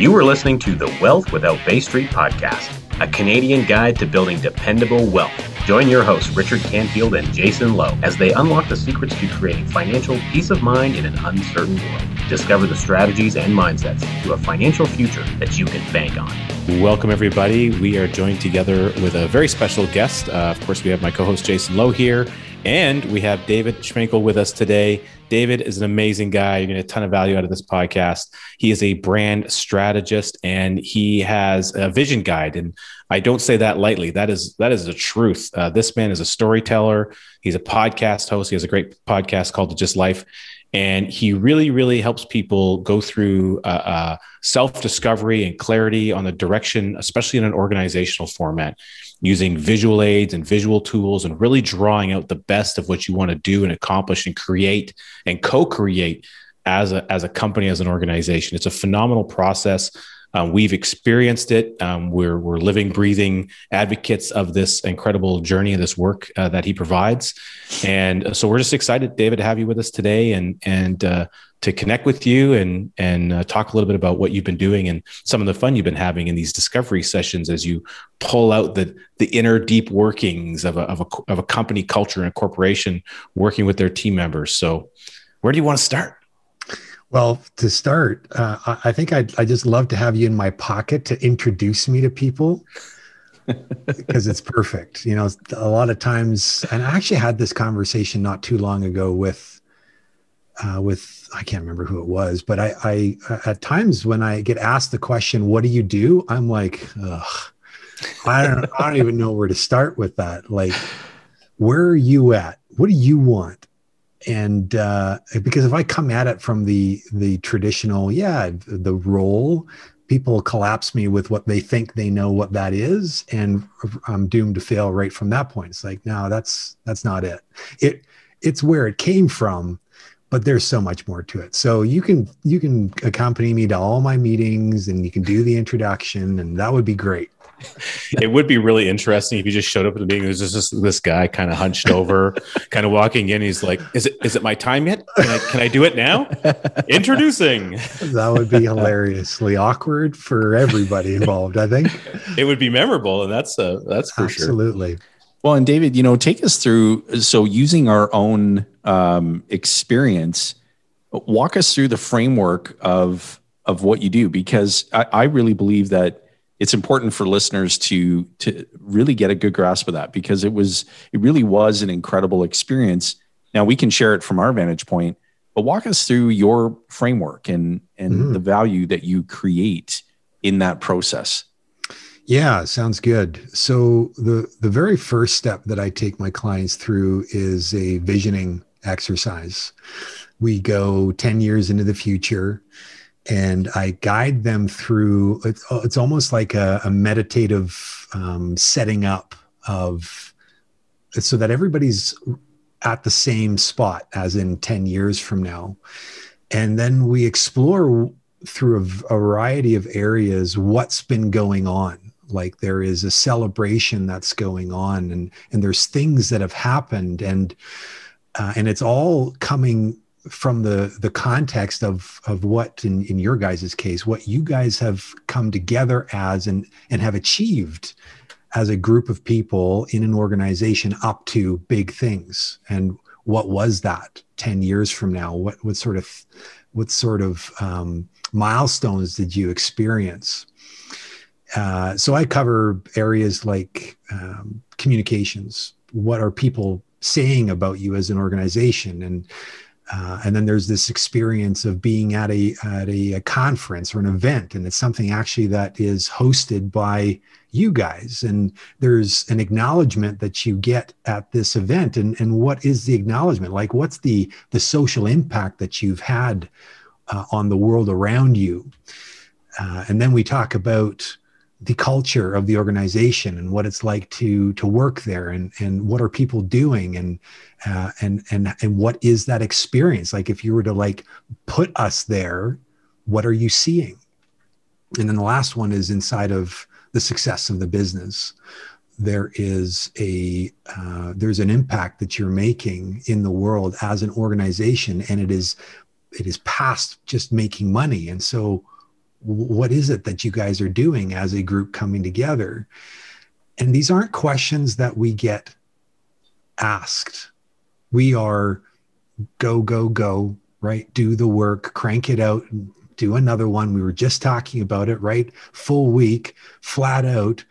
You are listening to the Wealth Without Bay Street podcast, a Canadian guide to building dependable wealth. Join your hosts, Richard Canfield and Jason Lowe, as they unlock the secrets to creating financial peace of mind in an uncertain world. Discover the strategies and mindsets to a financial future that you can bank on. Welcome, everybody. We are joined together with a very special guest. Uh, of course, we have my co host, Jason Lowe, here, and we have David Schmeikal with us today. David is an amazing guy. You're going to get a ton of value out of this podcast. He is a brand strategist and he has a vision guide. And I don't say that lightly. That is that is the truth. Uh, this man is a storyteller. He's a podcast host. He has a great podcast called Gyst Life, and he really really helps people go through uh, uh, self discovery and clarity on the direction, especially in an organizational format using visual aids and visual tools and really drawing out the best of what you want to do and accomplish and create and co-create as a as a company as an organization. It's a phenomenal process um, we've experienced it um, we're we're living breathing advocates of this incredible journey of this work uh, that he provides and so we're just excited david to have you with us today and and uh, to connect with you and and uh, talk a little bit about what you've been doing and some of the fun you've been having in these discovery sessions as you pull out the the inner deep workings of a, of a, of a company culture and a corporation working with their team members. So, where do you want to start? Well, to start, uh, I think I'd, I just love to have you in my pocket to introduce me to people because it's perfect. You know, a lot of times, and I actually had this conversation not too long ago with uh, with I can't remember who it was, but I, I at times when I get asked the question, "What do you do?" I'm like, Ugh, I don't I don't even know where to start with that. Like, where are you at? What do you want? And uh, because if I come at it from the the traditional, yeah, the role, people collapse me with what they think they know what that is, and I'm doomed to fail right from that point. It's like, no, that's that's not it. It it's where it came from but there's so much more to it. So you can you can accompany me to all my meetings and you can do the introduction and that would be great. it would be really interesting if you just showed up at the meeting. There's just this guy kind of hunched over, kind of walking in. He's like, "Is it is it my time yet? Can I can I do it now?" Introducing. That would be hilariously awkward for everybody involved. I think it would be memorable, and that's uh, that's for Absolutely. sure. Absolutely. Well, and David, you know, take us through. So, using our own um, experience, walk us through the framework of of what you do, because I, I really believe that it's important for listeners to to really get a good grasp of that, because it was it really was an incredible experience. Now we can share it from our vantage point, but walk us through your framework and and mm-hmm. the value that you create in that process. Yeah, sounds good. So the the very first step that I take my clients through is a visioning exercise. We go 10 years into the future and I guide them through it's, it's almost like a, a meditative um, setting up of so that everybody's at the same spot as in 10 years from now. And then we explore through a, variety of areas what's been going on like there is a celebration that's going on and and there's things that have happened and uh, and it's all coming from the the context of of what in in your guys' case what you guys have come together as and and have achieved as a group of people in an organization up to big things and what was that 10 years from now what what sort of what sort of um, milestones did you experience uh, so I cover areas like um, communications. What are people saying about you as an organization? And uh, and then there's this experience of being at a at a, a, conference or an event, and it's something actually that is hosted by you guys. And there's an acknowledgement that you get at this event. And and what is the acknowledgement? Like, what's the the social impact that you've had uh, on the world around you? Uh, and then we talk about the culture of the organization and what it's like to to work there and and what are people doing and uh, and and and what is that experience? Like if you were to like put us there what are you seeing? And then the last one is inside of the success of the business there is a uh, there's an impact that you're making in the world as an organization and it is it is past just making money. And so what is it that you guys are doing as a group coming together and these aren't questions that we get asked we are go go go right do the work crank it out do another one. We were just talking about it, right? Full week, flat out.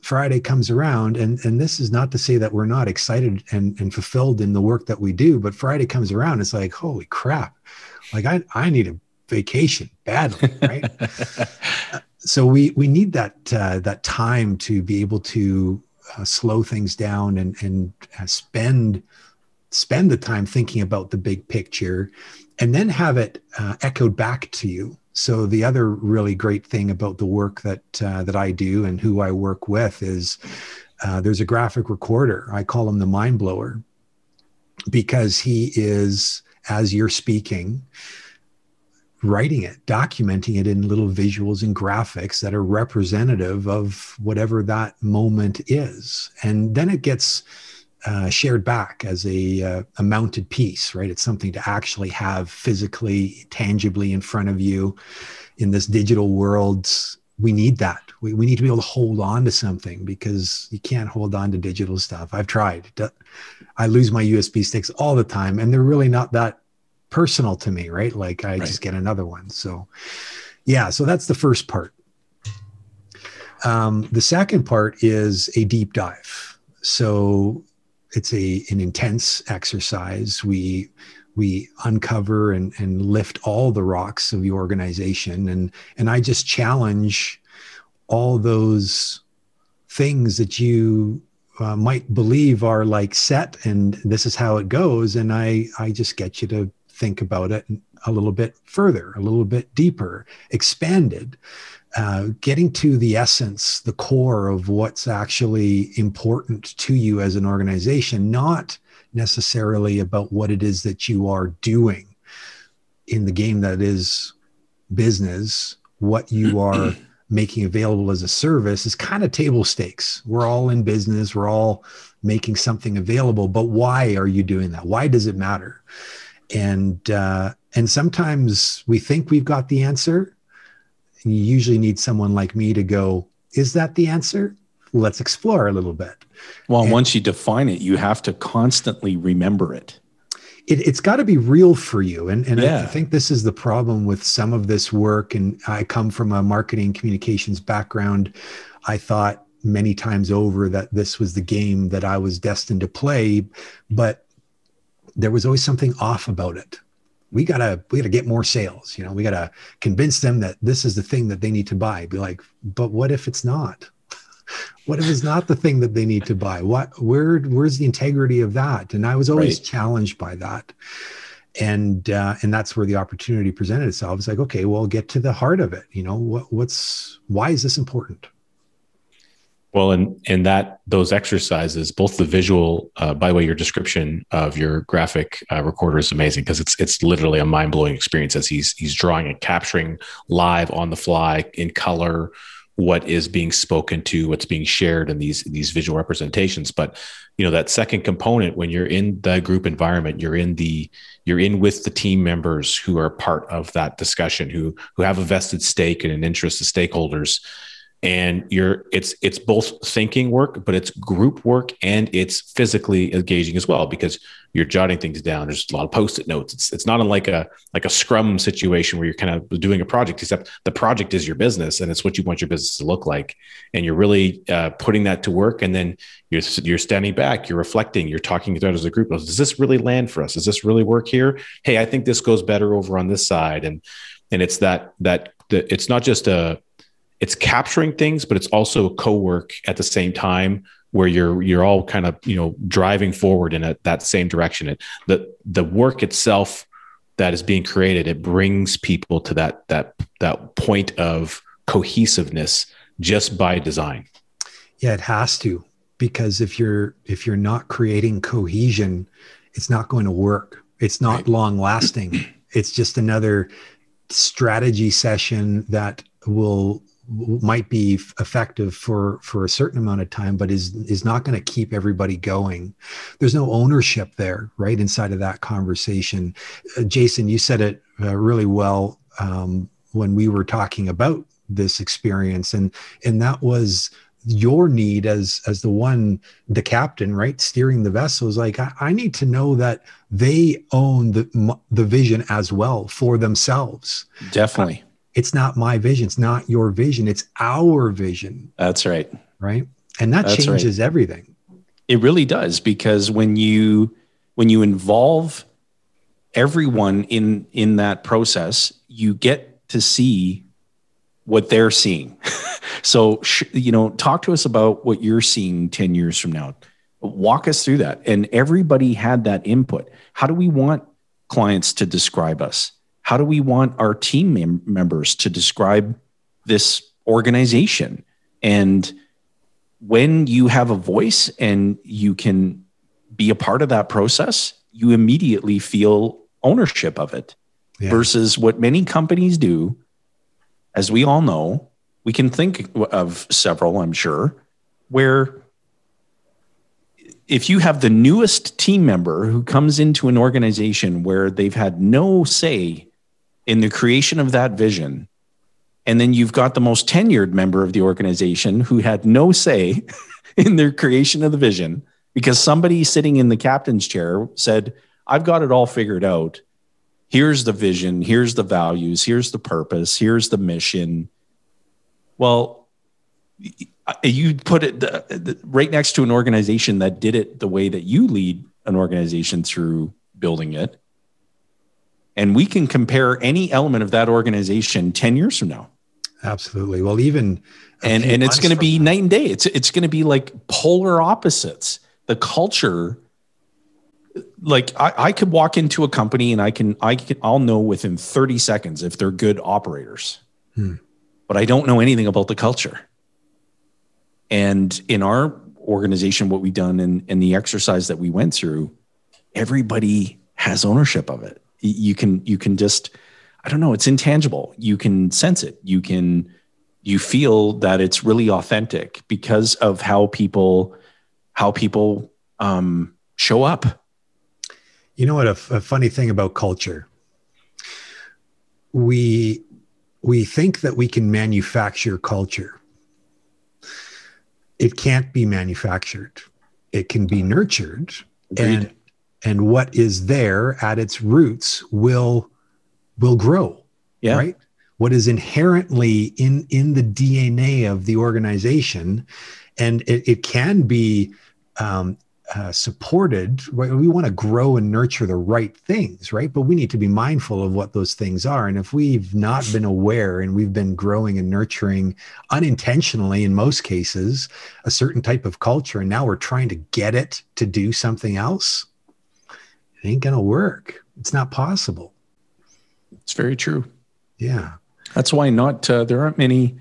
Friday comes around, and and this is not to say that we're not excited and and fulfilled in the work that we do, but Friday comes around, it's like holy crap, like I I need a vacation badly, right? so we we need that uh, that time to be able to uh, slow things down and and uh, spend spend the time thinking about the big picture and then have it uh, echoed back to you. So the other really great thing about the work that uh, that I do and who I work with is uh, there's a graphic recorder. I call him the mind blower because he is as you're speaking writing it documenting it in little visuals and graphics that are representative of whatever that moment is and then it gets uh, shared back as a, uh, a mounted piece, right? It's something to actually have physically, tangibly in front of you in this digital world. We need that. We, we need to be able to hold on to something because you can't hold on to digital stuff. I've tried. I lose my USB sticks all the time, and they're really not that personal to me, right? Like I right. just get another one. So, yeah, so that's the first part. Um, the second part is a deep dive. So it's a an intense exercise. We we uncover and, and lift all the rocks of the organization and and I just challenge all those things that you uh, might believe are like set and this is how it goes and I I just get you to think about it a little bit further, a little bit deeper, expanded uh, getting to the essence, the core of what's actually important to you as an organization, not necessarily about what it is that you are doing in the game that is business, what you are making available as a service is kind of table stakes. We're all in business, we're all making something available, but why are you doing that? Why does it matter? And uh, and sometimes we think we've got the answer, you usually need someone like me to go, is that the answer? Let's explore a little bit. Well, and once you define it, you have to constantly remember it. it has got to be real for you. And, and yeah. I, I think this is the problem with some of this work. And I come from a marketing communications background. I thought many times over that this was the game that I was destined to play, but there was always something off about it. We gotta we gotta get more sales you know we gotta convince them that this is the thing that they need to buy. Be like but what if it's not? What if it's not the thing that they need to buy? What where where's the integrity of that? And i was always right. challenged by that. And uh, and that's where the opportunity presented itself. It's like okay well get to the heart of it. You know what what's why is this important well, and and that those exercises, both the visual, uh, by the way, your description of your graphic uh, recorder is amazing because it's it's literally a mind blowing experience as he's he's drawing and capturing live on the fly in color what is being spoken to, what's being shared in these these visual representations. But you know that second component when you're in the group environment, you're in the you're in with the team members who are part of that discussion, who who have a vested stake and an interest of stakeholders and you're it's it's both thinking work but it's group work and it's physically engaging as well because you're jotting things down. There's a lot of post-it notes. It's it's not unlike a like a scrum situation where you're kind of doing a project except the project is your business and it's what you want your business to look like. And you're really uh, putting that to work and then you're you're standing back you're reflecting you're talking about as a group. Does this really land for us? Does this really work here? Hey i think this goes better over on this side. And and it's that that the, it's not just a it's capturing things, but it's also co-work at the same time where you're you're all kind of you know driving forward in a, that same direction. It, the the work itself that is being created it brings people to that that that point of cohesiveness just by design. Yeah, it has to because if you're if you're not creating cohesion, it's not going to work. It's not right. long lasting. it's just another strategy session that will might be effective for for a certain amount of time but is is not going to keep everybody going. There's no ownership there right inside of that conversation. Uh, jason you said it uh, really well um, when we were talking about this experience and and that was your need as as the one the captain right steering the vessel. Is like I, I, need to know that they own the the vision as well for themselves. Definitely it's not my vision it's not your vision it's our vision that's right right and that that's changes right. everything it really does because when you when you involve everyone in in that process you get to see what they're seeing. so, sh- you know, talk to us about what you're seeing 10 years from now. Walk us through that. And everybody had that input. How do we want clients to describe us? How do we want our team mem- members to describe this organization? And when you have a voice and you can be a part of that process, you immediately feel ownership of it yeah. versus what many companies do as we all know, we can think of several, I'm sure, where if you have the newest team member who comes into an organization where they've had no say in the creation of that vision, and then you've got the most tenured member of the organization who had no say in their creation of the vision because somebody sitting in the captain's chair said, I've got it all figured out here's the vision, here's the values, here's the purpose, here's the mission. Well, you put it right next to an organization that did it the way that you lead an organization through building it. And we can compare any element of that organization 10 years from now. Absolutely. Well, even and and it's going to be night and day. It's it's going to be like polar opposites. The culture like I, I could walk into a company and I can I can I'll know within 30 seconds if they're good operators. Hmm. But I don't know anything about the culture. And in our organization, what we've done and, and the exercise that we went through, everybody has ownership of it. You can you can just I don't know, it's intangible. You can sense it. You can you feel that it's really authentic because of how people how people um, show up you know what? A, a funny thing about culture, we we think that we can manufacture culture. It can't be manufactured. It can be nurtured, Agreed. and and what is there at its roots will will grow. Yeah. Right. What is inherently in in the DNA of the organization, and it, it can be um, uh, supported we want to grow and nurture the right things right but we need to be mindful of what those things are and if we've not been aware and we've been growing and nurturing unintentionally in most cases a certain type of culture and now we're trying to get it to do something else it ain't gonna work it's not possible it's very true yeah that's why not uh, there aren't many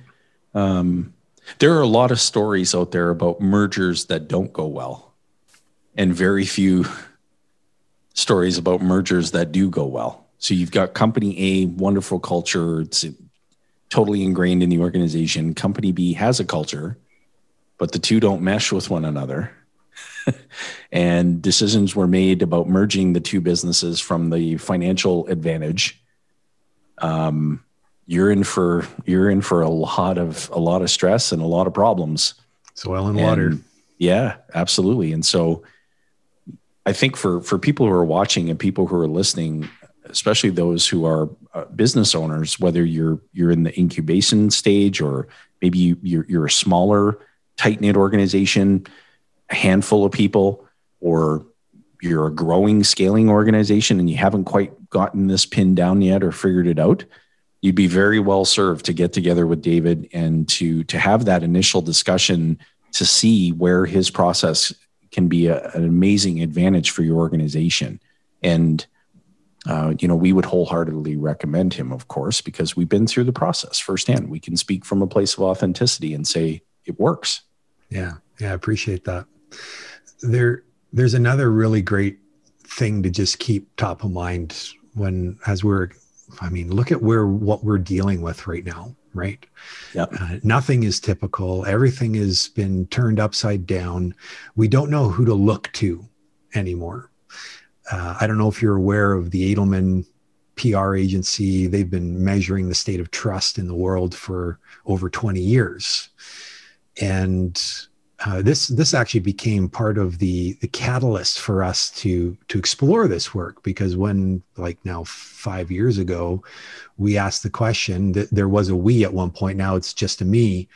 um, there are a lot of stories out there about mergers that don't go well and very few stories about mergers that do go well. So you've got company A, wonderful culture, it's totally ingrained in the organization. Company B has a culture, but the two don't mesh with one another. and decisions were made about merging the two businesses from the financial advantage. Um, you're in for you're in for a lot of a lot of stress and a lot of problems. Soil and, and water. Yeah, absolutely. And so I think for for people who are watching and people who are listening, especially those who are uh, business owners, whether you're you're in the incubation stage or maybe you, you're you're a smaller, tight knit organization, a handful of people, or you're a growing, scaling organization, and you haven't quite gotten this pinned down yet or figured it out, you'd be very well served to get together with David and to to have that initial discussion to see where his process can be a, an amazing advantage for your organization. And uh, you know, we would wholeheartedly recommend him, of course, because we've been through the process firsthand. We can speak from a place of authenticity and say it works. Yeah, yeah, I appreciate that. There, there's another really great thing to just keep top of mind when, as we're, I mean, look at where what we're dealing with right now right? Yep. Uh, nothing is typical. Everything has been turned upside down. We don't know who to look to anymore. Uh, I don't know if you're aware of the Edelman PR agency. They've been measuring the state of trust in the world for over 20 years. And uh, this this actually became part of the the catalyst for us to to explore this work because when like now five years ago we asked the question that there was a we at one point now it's just a me.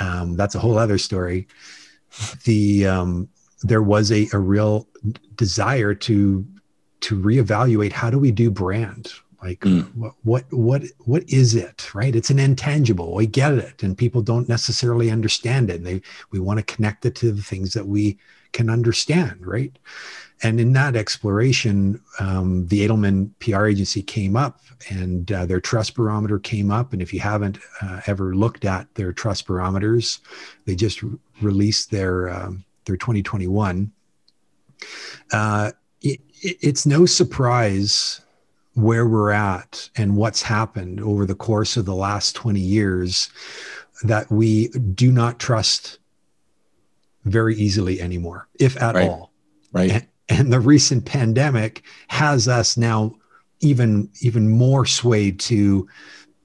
Um, that's a whole other story. The um, there was a, a real desire to to reevaluate how do we do brand like mm. what, what what what is it right? It's an intangible. We get it and people don't necessarily understand it. They we want to connect it to the things that we can understand right? And in that exploration um, the edelman pr agency came up and uh, their trust barometer came up and if you haven't uh, ever looked at their trust barometers they just re- released their um, their 2021 uh, it, it's no surprise where we're at and what's happened over the course of the last 20 years that we do not trust very easily anymore, if at right. all. Right. And, and the recent pandemic has us now even even more swayed to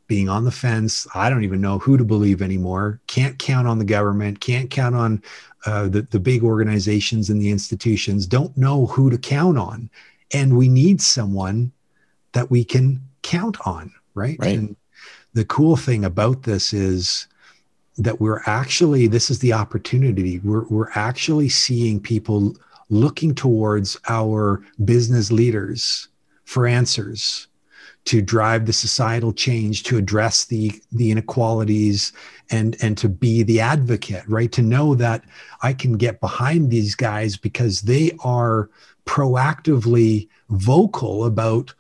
being on the fence. I don't even know who to believe anymore. Can't count on the government. Can't count on uh, the the big organizations and the institutions. Don't know who to count on, and we need someone that we can count on, right? Right. And the cool thing about this is that we're actually this is the opportunity. We're we're actually seeing people looking towards our business leaders for answers to drive the societal change to address the the inequalities and and to be the advocate right to know that i can get behind these guys because they are proactively vocal about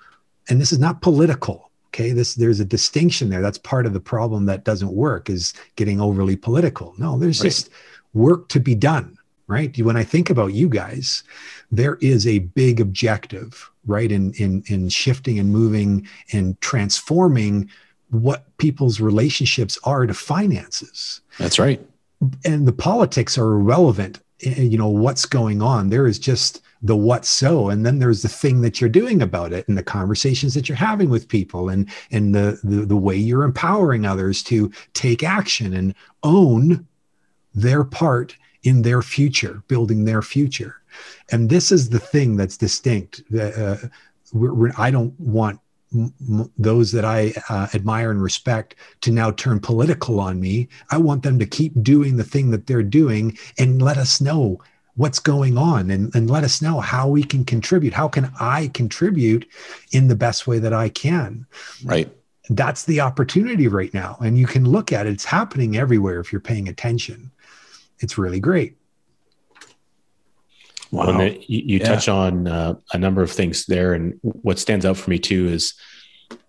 and this is not political okay? This there's a distinction there. That's part of the problem that doesn't work is getting overly political. No there's right. just work to be done right? When i think about you guys there is a big objective right in in in shifting and moving and transforming what people's relationships are to finances. That's right. And the politics are irrelevant eh, you know what's going on. There is just the what so and then there's the thing that you're doing about it and the conversations that you're having with people and and the the, the way you're empowering others to take action and own their part in their future building their future and this is the thing that's distinct uh, we're, we're, i don't want those that I uh, admire and respect to now turn political on me. I want them to keep doing the thing that they're doing and let us know what's going on and, and let us know how we can contribute. How can I contribute in the best way that I can? Right. That's the opportunity right now. And you can look at it, it's happening everywhere if you're paying attention. It's really great. Wow. Well, you, you yeah. touch on uh, a number of things there. And what stands out for me too is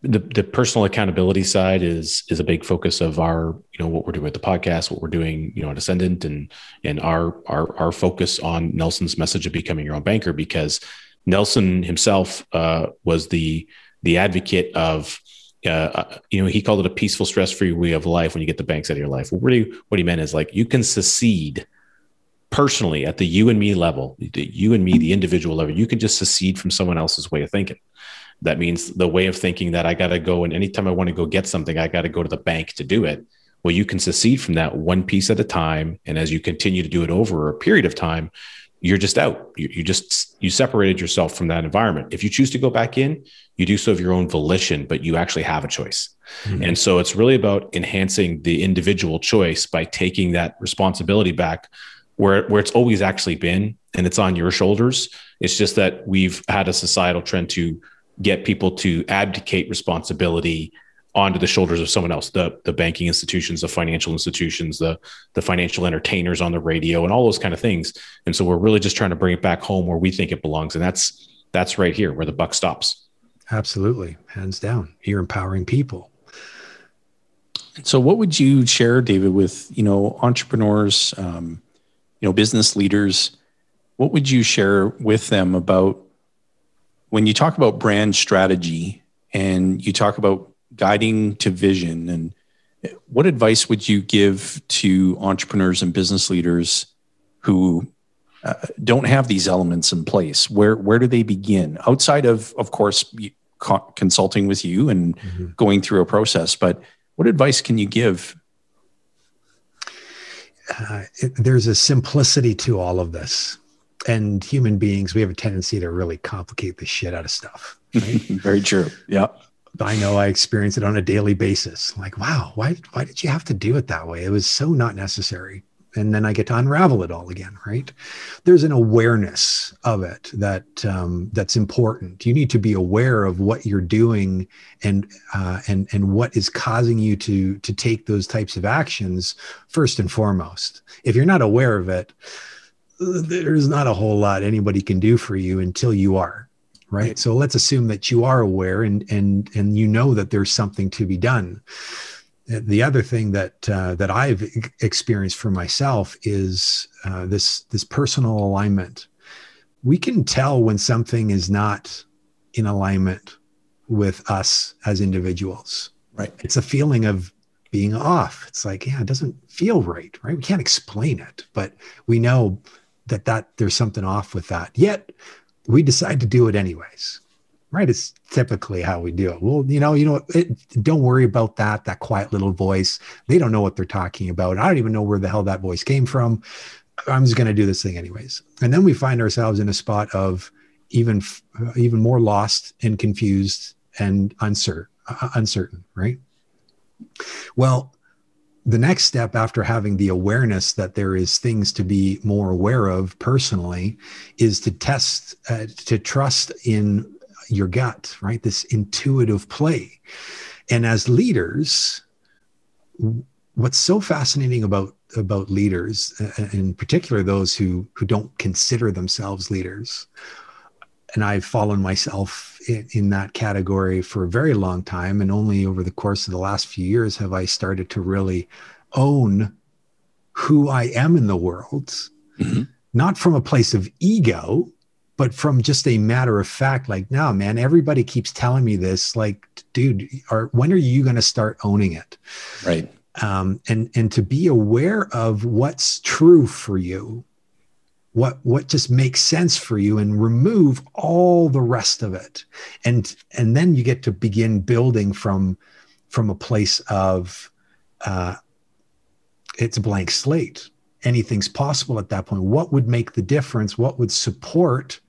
the, the personal accountability side is is a big focus of our you know what we're doing with the podcast what we're doing you know at ascendant and and our our our focus on nelson's message of becoming your own banker because nelson himself uh, was the the advocate of uh, uh you know he called it a peaceful stress-free way of life when you get the banks out of your life. Well, really what he meant is like you can secede personally at the you and me level the you and me the individual level. You can just secede from someone else's way of thinking that means the way of thinking that I got to go and anytime I want to go get something, I got to go to the bank to do it. Well, you can secede from that one piece at a time. And as you continue to do it over a period of time, you're just out. You, you just, you separated yourself from that environment. If you choose to go back in, you do so of your own volition, but you actually have a choice. Mm-hmm. And so it's really about enhancing the individual choice by taking that responsibility back where, where it's always actually been and it's on your shoulders. It's just that we've had a societal trend to get people to abdicate responsibility onto the shoulders of someone else the the banking institutions the financial institutions the the financial entertainers on the radio and all those kind of things. And so we're really just trying to bring it back home where we think it belongs and that's that's right here where the buck stops. Absolutely. Hands down. You're empowering people. So what would you share david with you know entrepreneurs um, you know business leaders? What would you share with them about when you talk about brand strategy and you talk about guiding to vision and what advice would you give to entrepreneurs and business leaders who uh, don't have these elements in place where where do they begin outside of of course co- consulting with you and mm-hmm. going through a process. But what advice can you give? Uh, it, there's a simplicity to all of this. And human beings, we have a tendency to really complicate the shit out of stuff. Right? Very true. Yeah. I know I experience it on a daily basis. Like, wow, why why did you have to do it that way? It was so not necessary. And then I get to unravel it all again, right? There's an awareness of it that um, that's important. You need to be aware of what you're doing and uh, and and what is causing you to to take those types of actions first and foremost. If you're not aware of it, there's not a whole lot anybody can do for you until you are right so let's assume that you are aware and and and you know that there's something to be done the other thing that uh, that I've experienced for myself is uh, this this personal alignment. We can tell when something is not in alignment with us as individuals. Right. It's a feeling of being off. It's like, yeah, it doesn't feel right, right? We can't explain it, but we know that that there's something off with that. Yet we decide to do it anyways right? It's typically how we do it. Well you know you know it, don't worry about that that quiet little voice. They don't know what they're talking about. I don't even know where the hell that voice came from. I'm just going to do this thing anyways. And then we find ourselves in a spot of even even more lost and confused and uncertain uh, uncertain right? Well the next step after having the awareness that there is things to be more aware of personally is to test uh, to trust in your gut, right? This intuitive play. And as leaders, what's so fascinating about about leaders, in particular those who who don't consider themselves leaders, and I've fallen myself in, in, that category for a very long time, and only over the course of the last few years have I started to really own who I am in the world, mm-hmm. not from a place of ego, but from just a matter of fact like no man everybody keeps telling me this like dude are when are you going to start owning it? Right. Um, and and to be aware of what's true for you what what just makes sense for you and remove all the rest of it and and then you get to begin building from from a place of uh, it's a blank slate anything's possible at that point what would make the difference what would support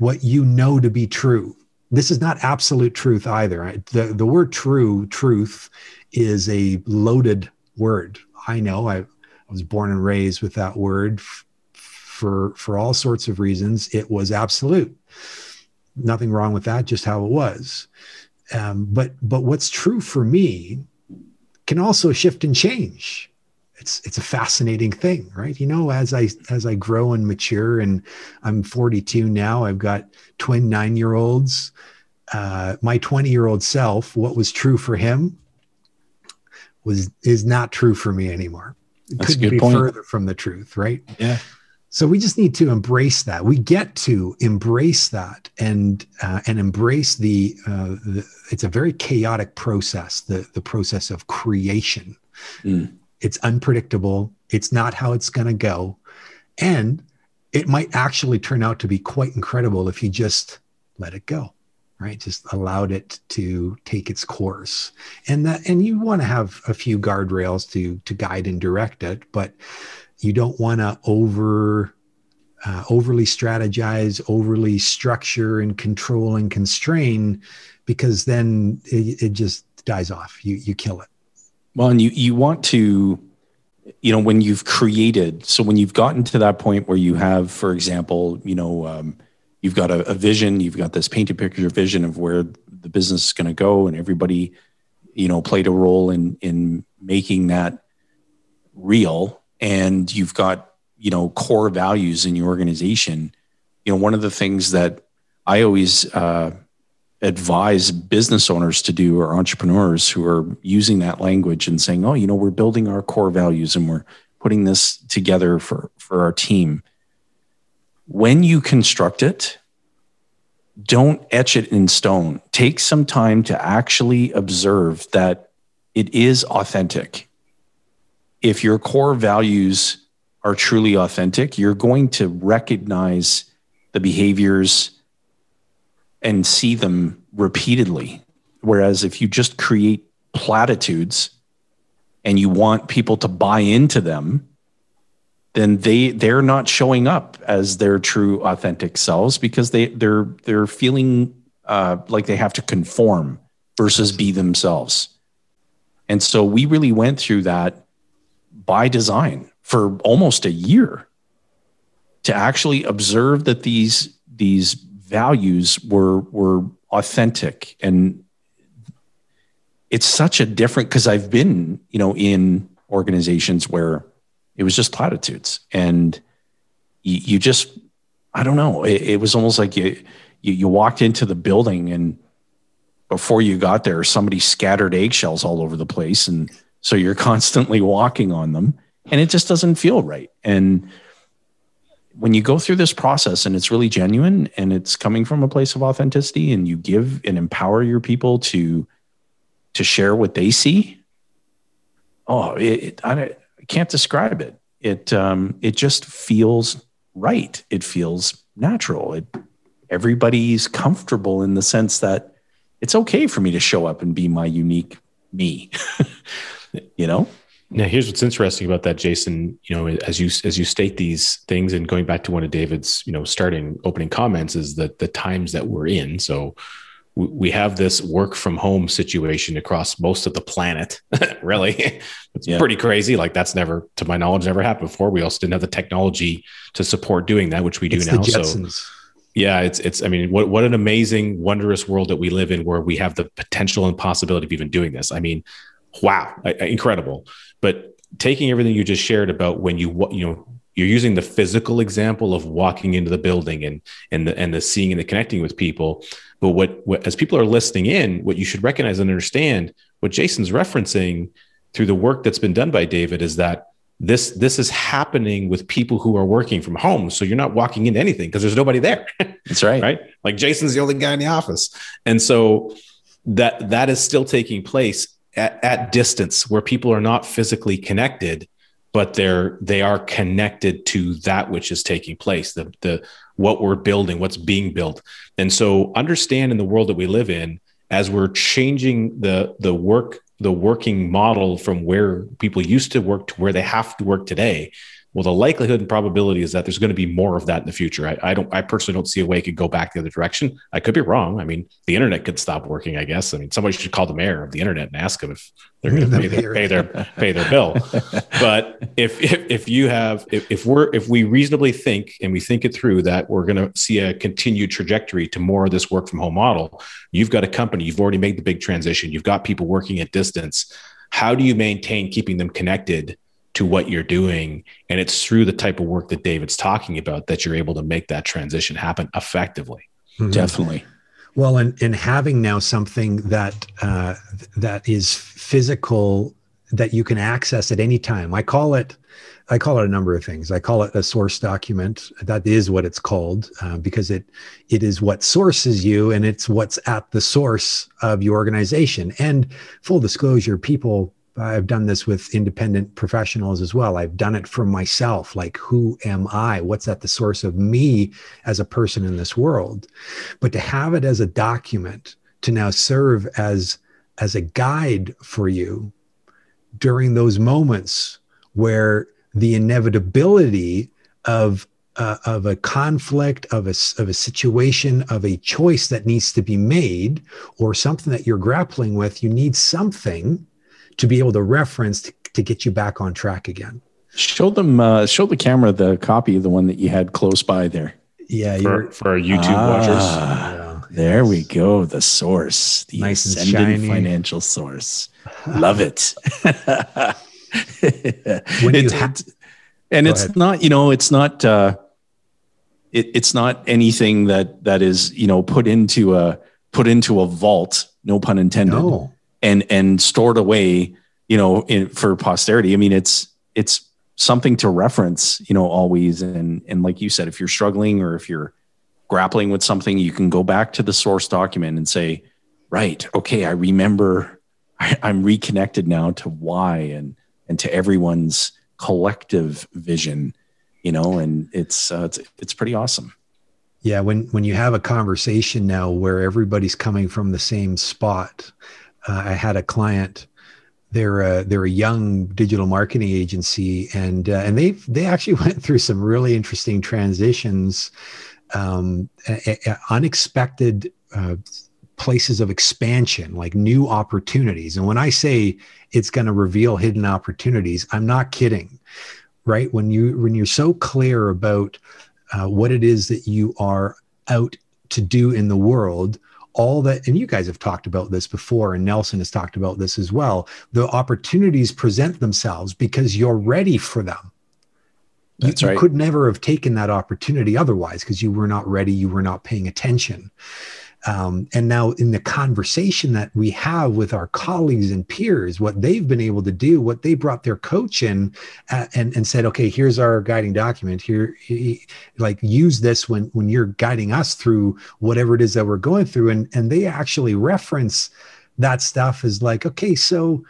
what you know to be true. This is not absolute truth either. The, the word true, truth, is a loaded word. I know I, I was born and raised with that word for, for all sorts of reasons. It was absolute. Nothing wrong with that, just how it was. Um, but but what's true for me can also shift and change it's it's a fascinating thing right you know as i as i grow and mature and i'm 42 now i've got twin nine year olds uh, my 20 year old self what was true for him was is not true for me anymore it That's couldn't be point. further from the truth right yeah so we just need to embrace that we get to embrace that and uh, and embrace the, uh, the it's a very chaotic process the the process of creation mm it's unpredictable. It's not how it's going to go. And it might actually turn out to be quite incredible if you just let it go, right? Just allowed it to take its course. And that, and you want to have a few guardrails to, to guide and direct it, but you don't want to over, uh, overly strategize, overly structure and control and constrain, because then it, it just dies off. You, you kill it. Well, and you you want to, you know, when you've created, so when you've gotten to that point where you have, for example, you know, um, you've got a, a, vision, you've got this painted picture vision of where the business is going to go, and everybody, you know, played a role in in making that real, and you've got you know core values in your organization. You know, one of the things that I always uh, advise business owners to do or entrepreneurs who are using that language and saying, oh, you know, we're building our core values and we're putting this together for, for our team. When you construct it, don't etch it in stone. Take some time to actually observe that it is authentic. If your core values are truly authentic, you're going to recognize the behaviors and see them repeatedly. Whereas if you just create platitudes and you want people to buy into them, then they they're not showing up as their true authentic selves because they they're they're feeling uh, like they have to conform versus be themselves. And so we really went through that by design for almost a year to actually observe that these these values were were authentic and it's such a different because I've been, you know, in organizations where it was just platitudes and you, you just, I don't know, it, it was almost like you, you, you walked into the building and before you got there, somebody scattered eggshells all over the place. And so you're constantly walking on them and it just doesn't feel right. And when you go through this process and it's really genuine and it's coming from a place of authenticity and you give and empower your people to to share what they see oh it, it I, I, can't describe it. It um it just feels right. It feels natural. It everybody's comfortable in the sense that it's okay for me to show up and be my unique me you know now, here's what's interesting about that, Jason. You know, as you as you state these things, and going back to one of David's, you know, starting opening comments, is that the times that we're in. So, we have this work from home situation across most of the planet. really, it's yeah. pretty crazy. Like that's never, to my knowledge, never happened before. We also didn't have the technology to support doing that, which we do it's now. So, yeah, it's it's. I mean, what what an amazing, wondrous world that we live in, where we have the potential and possibility of even doing this. I mean, wow, incredible. But taking everything you just shared about when you you know you're using the physical example of walking into the building and and the and the seeing and the connecting with people but what, what as people are listening in what you should recognize and understand what jason's referencing through the work that's been done by david is that this this is happening with people who are working from home. So you're not walking into anything because there's nobody there. That's right. Right? Like jason's the only guy in the office. And so that that is still taking place at, at distance where people are not physically connected but they're they are connected to that which is taking place the the what we're building what's being built. And so understand in the world that we live in as we're changing the the work the working model from where people used to work to where they have to work today well, the likelihood and probability is that there's going to be more of that in the future. I, I, don't, I personally don't see a way it could go back the other direction. I could be wrong. I mean, the internet could stop working. I guess. I mean, somebody should call the mayor of the internet and ask them if they're going to pay their, pay their pay their bill. But if, if if you have if, if we're if we reasonably think and we think it through that we're going to see a continued trajectory to more of this work from home model, you've got a company, you've already made the big transition, you've got people working at distance. How do you maintain keeping them connected? To what you're doing. And it's through the type of work that David's talking about that you're able to make that transition happen effectively. Mm-hmm. Definitely. Well, and, and having now something that uh, that is physical that you can access at any time. I call it I call it a number of things. I call it a source document. That is what it's called uh, because it it is what sources you, and it's what's at the source of your organization. And full disclosure, people I've done this with independent professionals as well. I've done it for myself. Like, who am I? What's at the source of me as a person in this world? But to have it as a document to now serve as, as a guide for you during those moments where the inevitability of uh, of a conflict, of a, of a situation, of a choice that needs to be made, or something that you're grappling with, you need something to be able to reference to, to get you back on track again. Show them, uh, show the camera the copy of the one that you had close by there. Yeah, for, for our YouTube ah, watchers. Yeah, there yes. we go. The source, the nice ascendant financial source. Love it. when you ha- and it's ahead. not, you know, it's not. uh it, it's not anything that that is you know put into a put into a vault no pun intended no and and stored away you know in, for posterity. I mean it's it's something to reference you know always. And and like you said if you're struggling or if you're grappling with something you can go back to the source document and say right okay i remember I, i'm reconnected now to why and and to everyone's collective vision you know and it's uh, it's it's pretty awesome. Yeah, when when you have a conversation now where everybody's coming from the same spot, uh, I had a client. They're a, they're a young digital marketing agency, and uh, and they they actually went through some really interesting transitions, um, a, a, unexpected uh, places of expansion, like new opportunities. And when I say it's going to reveal hidden opportunities, I'm not kidding. Right when you when you're so clear about uh, what it is that you are out to do in the world all that and you guys have talked about this before and nelson has talked about this as well the opportunities present themselves because you're ready for them That's you, right. you could never have taken that opportunity otherwise because you were not ready you were not paying attention um, and now, in the conversation that we have with our colleagues and peers, what they've been able to do, what they brought their coach in uh, and, and said, okay, here's our guiding document. Here, he, like use this when when you're guiding us through whatever it is that we're going through, and and they actually reference that stuff as like, okay, so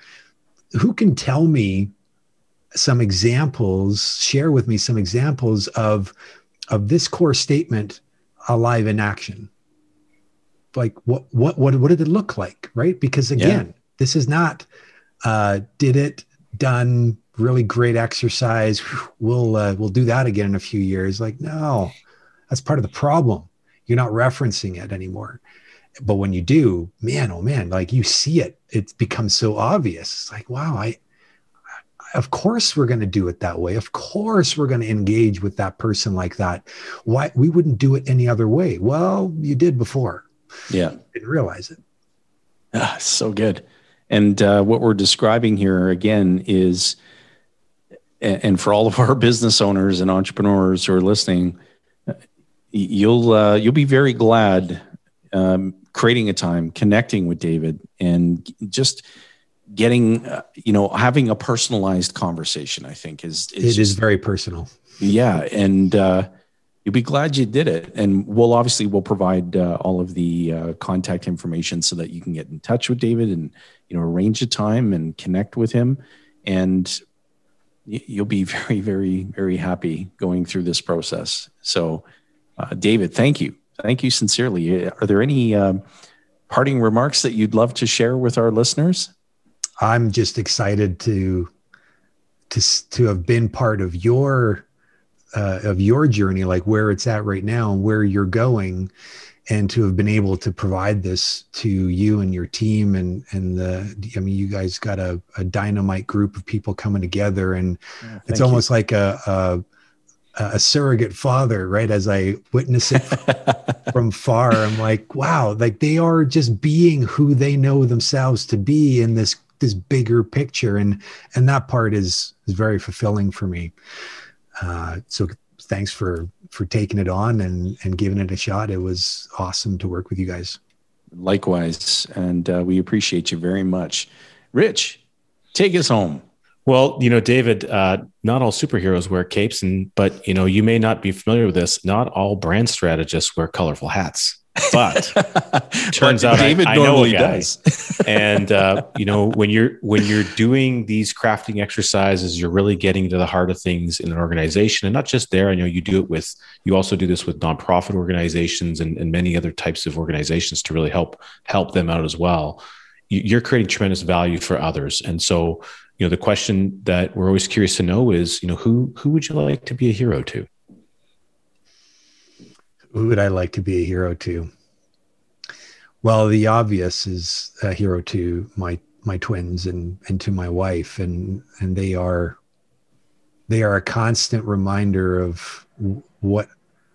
who can tell me some examples? Share with me some examples of of this core statement alive in action like what what what what did it look like right? Because again yeah. this is not uh did it done really great exercise we'll uh, we'll do that again in a few years. Like no that's part of the problem. You're not referencing it anymore. But when you do man oh man like you see it it becomes so obvious. It's like wow i of course we're going to do it that way. Of course we're going to engage with that person like that. Why we wouldn't do it any other way. Well you did before yeah. Didn't realize it. Ah, so good. And uh, what we're describing here again is, and for all of our business owners and entrepreneurs who are listening, you'll uh, you'll be very glad um, creating a time, connecting with David, and just getting uh, you know having a personalized conversation. I think is, is it just, is very personal. Yeah, and uh, you'll be glad you did it. And we'll obviously we'll provide uh, all of the uh, contact information so that you can get in touch with David and you know arrange a time and connect with him. And you'll be very, very, very happy going through this process. So, uh, David, thank you, thank you sincerely. Are there any um, parting remarks that you'd love to share with our listeners? I'm just excited to to to have been part of your uh, of your journey, like where it's at right now and where you're going, and to have been able to provide this to you and your team and and the I mean you guys got a, a dynamite group of people coming together and yeah, it's almost you. like a, a a surrogate father, right? As I witness it from far, I'm like, wow, like they are just being who they know themselves to be in this this bigger picture, and and that part is is very fulfilling for me. Uh, so thanks for for taking it on and and giving it a shot. It was awesome to work with you guys. Likewise, and uh, we appreciate you very much. Rich, take us home. Well, you know, David, uh, not all superheroes wear capes, and but you know, you may not be familiar with this. Not all brand strategists wear colorful hats. But turns out David I, I guy. does. and uh, you know, when you're when you're doing these crafting exercises, you're really getting to the heart of things in an organization, and not just there. I know you do it with you also do this with nonprofit organizations and, and many other types of organizations to really help help them out as well. You're creating tremendous value for others, and so you know the question that we're always curious to know is you know who who would you like to be a hero to who would I like to be a hero to? Well, the obvious is a hero to my my twins and and to my wife, and and they are they are a constant reminder of what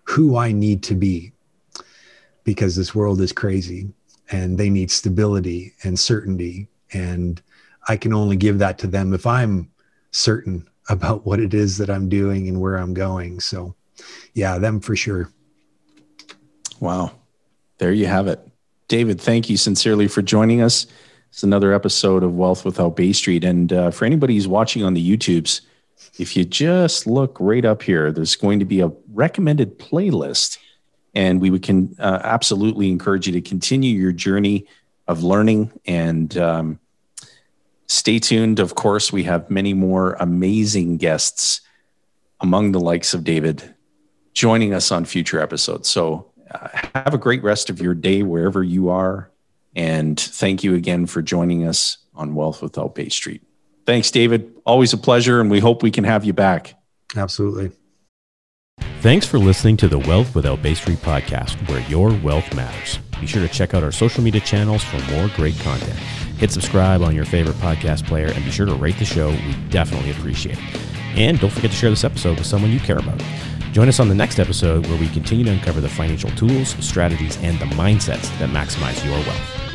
who I need to be because this world is crazy and they need stability and certainty and I can only give that to them if I'm certain about what it is that I'm doing and where I'm going. So, yeah, them for sure. Wow. There you have it. David, thank you sincerely for joining us. It's another episode of Wealth Without Bay Street. And uh, for anybody who's watching on the YouTubes, if you just look right up here, there's going to be a recommended playlist. And we can uh, absolutely encourage you to continue your journey of learning and um, stay tuned. Of course, we have many more amazing guests among the likes of David joining us on future episodes. So have a great rest of your day wherever you are. And thank you again for joining us on Wealth Without Bay Street. Thanks, David. Always a pleasure, and we hope we can have you back. Absolutely. Thanks for listening to the Wealth Without Bay Street podcast, where your wealth matters. Be sure to check out our social media channels for more great content. Hit subscribe on your favorite podcast player and be sure to rate the show. We definitely appreciate it. And don't forget to share this episode with someone you care about. Join us on the next episode where we continue to uncover the financial tools, strategies, and the mindsets that maximize your wealth.